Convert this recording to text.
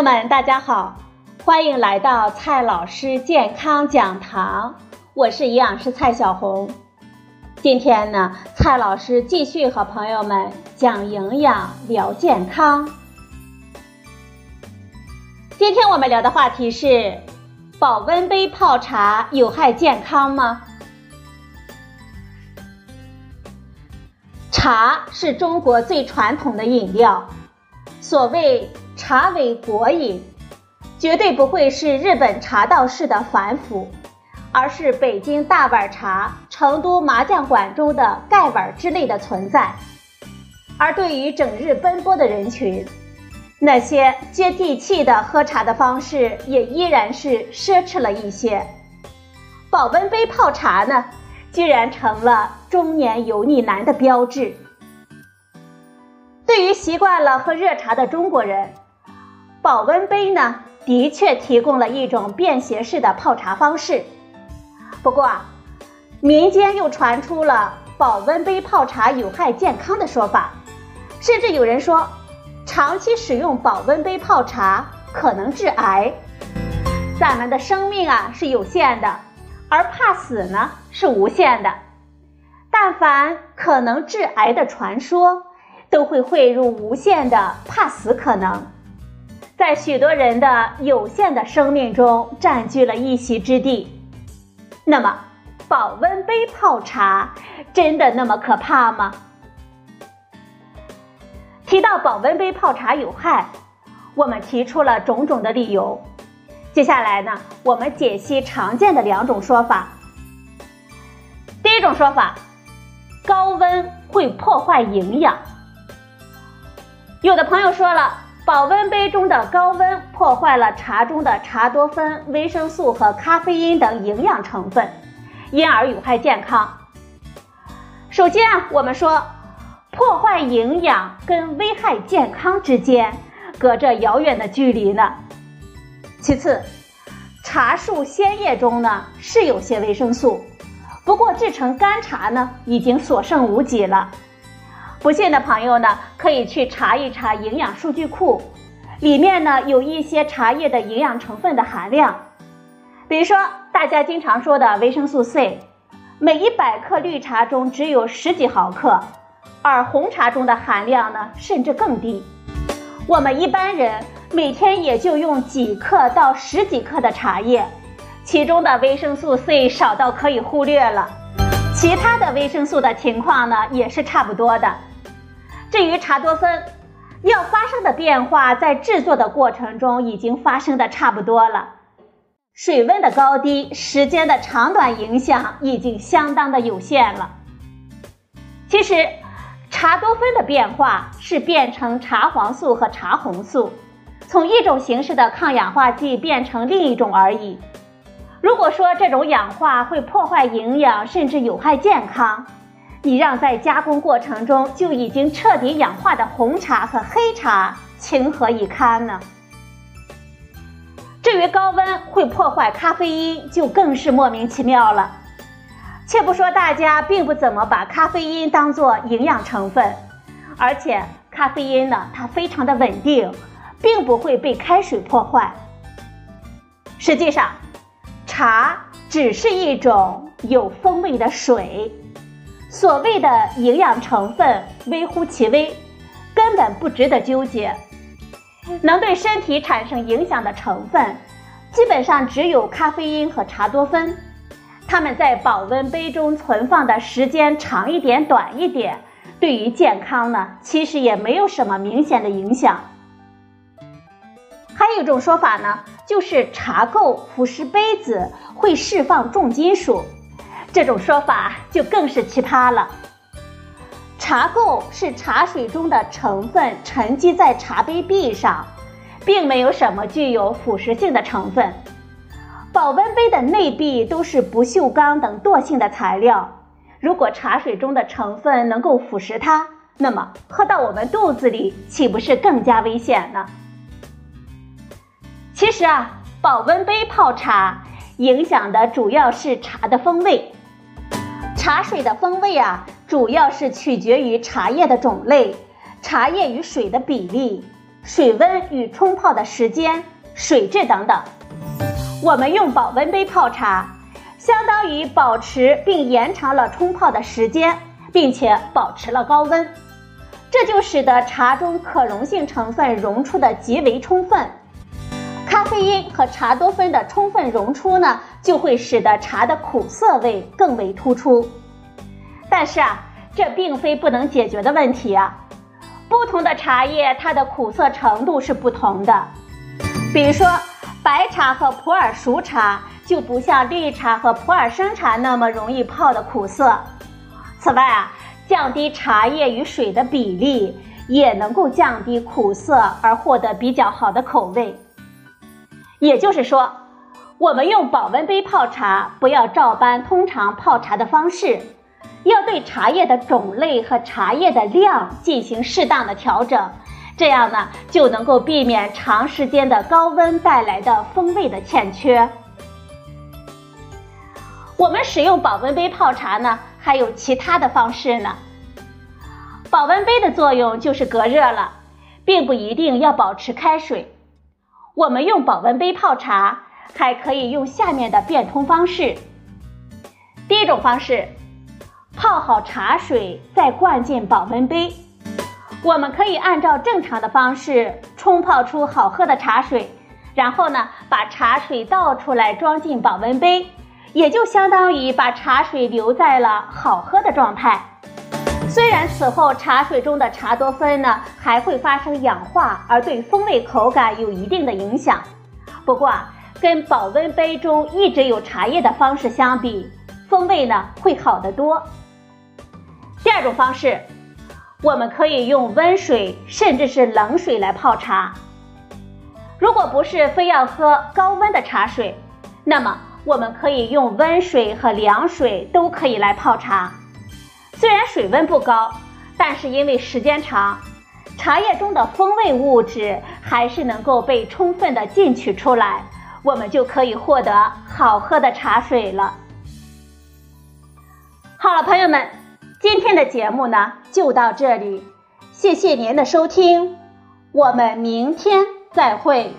友们，大家好，欢迎来到蔡老师健康讲堂，我是营养师蔡小红。今天呢，蔡老师继续和朋友们讲营养、聊健康。今天我们聊的话题是：保温杯泡茶有害健康吗？茶是中国最传统的饮料，所谓茶为国饮，绝对不会是日本茶道式的反腐。而是北京大碗茶、成都麻将馆中的盖碗之类的存在。而对于整日奔波的人群，那些接地气的喝茶的方式也依然是奢侈了一些。保温杯泡茶呢，居然成了中年油腻男的标志。对于习惯了喝热茶的中国人，保温杯呢，的确提供了一种便携式的泡茶方式。不过啊，民间又传出了保温杯泡茶有害健康的说法，甚至有人说，长期使用保温杯泡茶可能致癌。咱们的生命啊是有限的，而怕死呢是无限的。但凡可能致癌的传说，都会汇入无限的怕死可能，在许多人的有限的生命中占据了一席之地。那么，保温杯泡茶真的那么可怕吗？提到保温杯泡茶有害，我们提出了种种的理由。接下来呢，我们解析常见的两种说法。第一种说法，高温会破坏营养。有的朋友说了。保温杯中的高温破坏了茶中的茶多酚、维生素和咖啡因等营养成分，因而有害健康。首先啊，我们说破坏营养跟危害健康之间隔着遥远的距离呢。其次，茶树鲜叶中呢是有些维生素，不过制成干茶呢已经所剩无几了。不信的朋友呢，可以去查一查营养数据库，里面呢有一些茶叶的营养成分的含量。比如说，大家经常说的维生素 C，每一百克绿茶中只有十几毫克，而红茶中的含量呢甚至更低。我们一般人每天也就用几克到十几克的茶叶，其中的维生素 C 少到可以忽略了，其他的维生素的情况呢也是差不多的。至于茶多酚，要发生的变化在制作的过程中已经发生的差不多了，水温的高低、时间的长短影响已经相当的有限了。其实，茶多酚的变化是变成茶黄素和茶红素，从一种形式的抗氧化剂变成另一种而已。如果说这种氧化会破坏营养，甚至有害健康。你让在加工过程中就已经彻底氧化的红茶和黑茶情何以堪呢？至于高温会破坏咖啡因，就更是莫名其妙了。且不说大家并不怎么把咖啡因当做营养成分，而且咖啡因呢，它非常的稳定，并不会被开水破坏。实际上，茶只是一种有风味的水。所谓的营养成分微乎其微，根本不值得纠结。能对身体产生影响的成分，基本上只有咖啡因和茶多酚。它们在保温杯中存放的时间长一点、短一点，对于健康呢，其实也没有什么明显的影响。还有一种说法呢，就是茶垢腐蚀杯子会释放重金属。这种说法就更是奇葩了。茶垢是茶水中的成分沉积在茶杯壁上，并没有什么具有腐蚀性的成分。保温杯的内壁都是不锈钢等惰性的材料，如果茶水中的成分能够腐蚀它，那么喝到我们肚子里岂不是更加危险呢？其实啊，保温杯泡茶影响的主要是茶的风味。茶水的风味啊，主要是取决于茶叶的种类、茶叶与水的比例、水温与冲泡的时间、水质等等。我们用保温杯泡茶，相当于保持并延长了冲泡的时间，并且保持了高温，这就使得茶中可溶性成分溶出的极为充分。咖啡因和茶多酚的充分溶出呢，就会使得茶的苦涩味更为突出。但是啊，这并非不能解决的问题啊。不同的茶叶，它的苦涩程度是不同的。比如说，白茶和普洱熟茶就不像绿茶和普洱生茶那么容易泡的苦涩。此外啊，降低茶叶与水的比例，也能够降低苦涩而获得比较好的口味。也就是说，我们用保温杯泡茶，不要照搬通常泡茶的方式，要对茶叶的种类和茶叶的量进行适当的调整，这样呢就能够避免长时间的高温带来的风味的欠缺。我们使用保温杯泡茶呢，还有其他的方式呢。保温杯的作用就是隔热了，并不一定要保持开水。我们用保温杯泡茶，还可以用下面的变通方式。第一种方式，泡好茶水再灌进保温杯。我们可以按照正常的方式冲泡出好喝的茶水，然后呢，把茶水倒出来装进保温杯，也就相当于把茶水留在了好喝的状态。虽然此后茶水中的茶多酚呢还会发生氧化，而对风味口感有一定的影响，不过啊跟保温杯中一直有茶叶的方式相比，风味呢会好得多。第二种方式，我们可以用温水甚至是冷水来泡茶。如果不是非要喝高温的茶水，那么我们可以用温水和凉水都可以来泡茶。虽然水温不高，但是因为时间长，茶叶中的风味物质还是能够被充分的进取出来，我们就可以获得好喝的茶水了。好了，朋友们，今天的节目呢就到这里，谢谢您的收听，我们明天再会。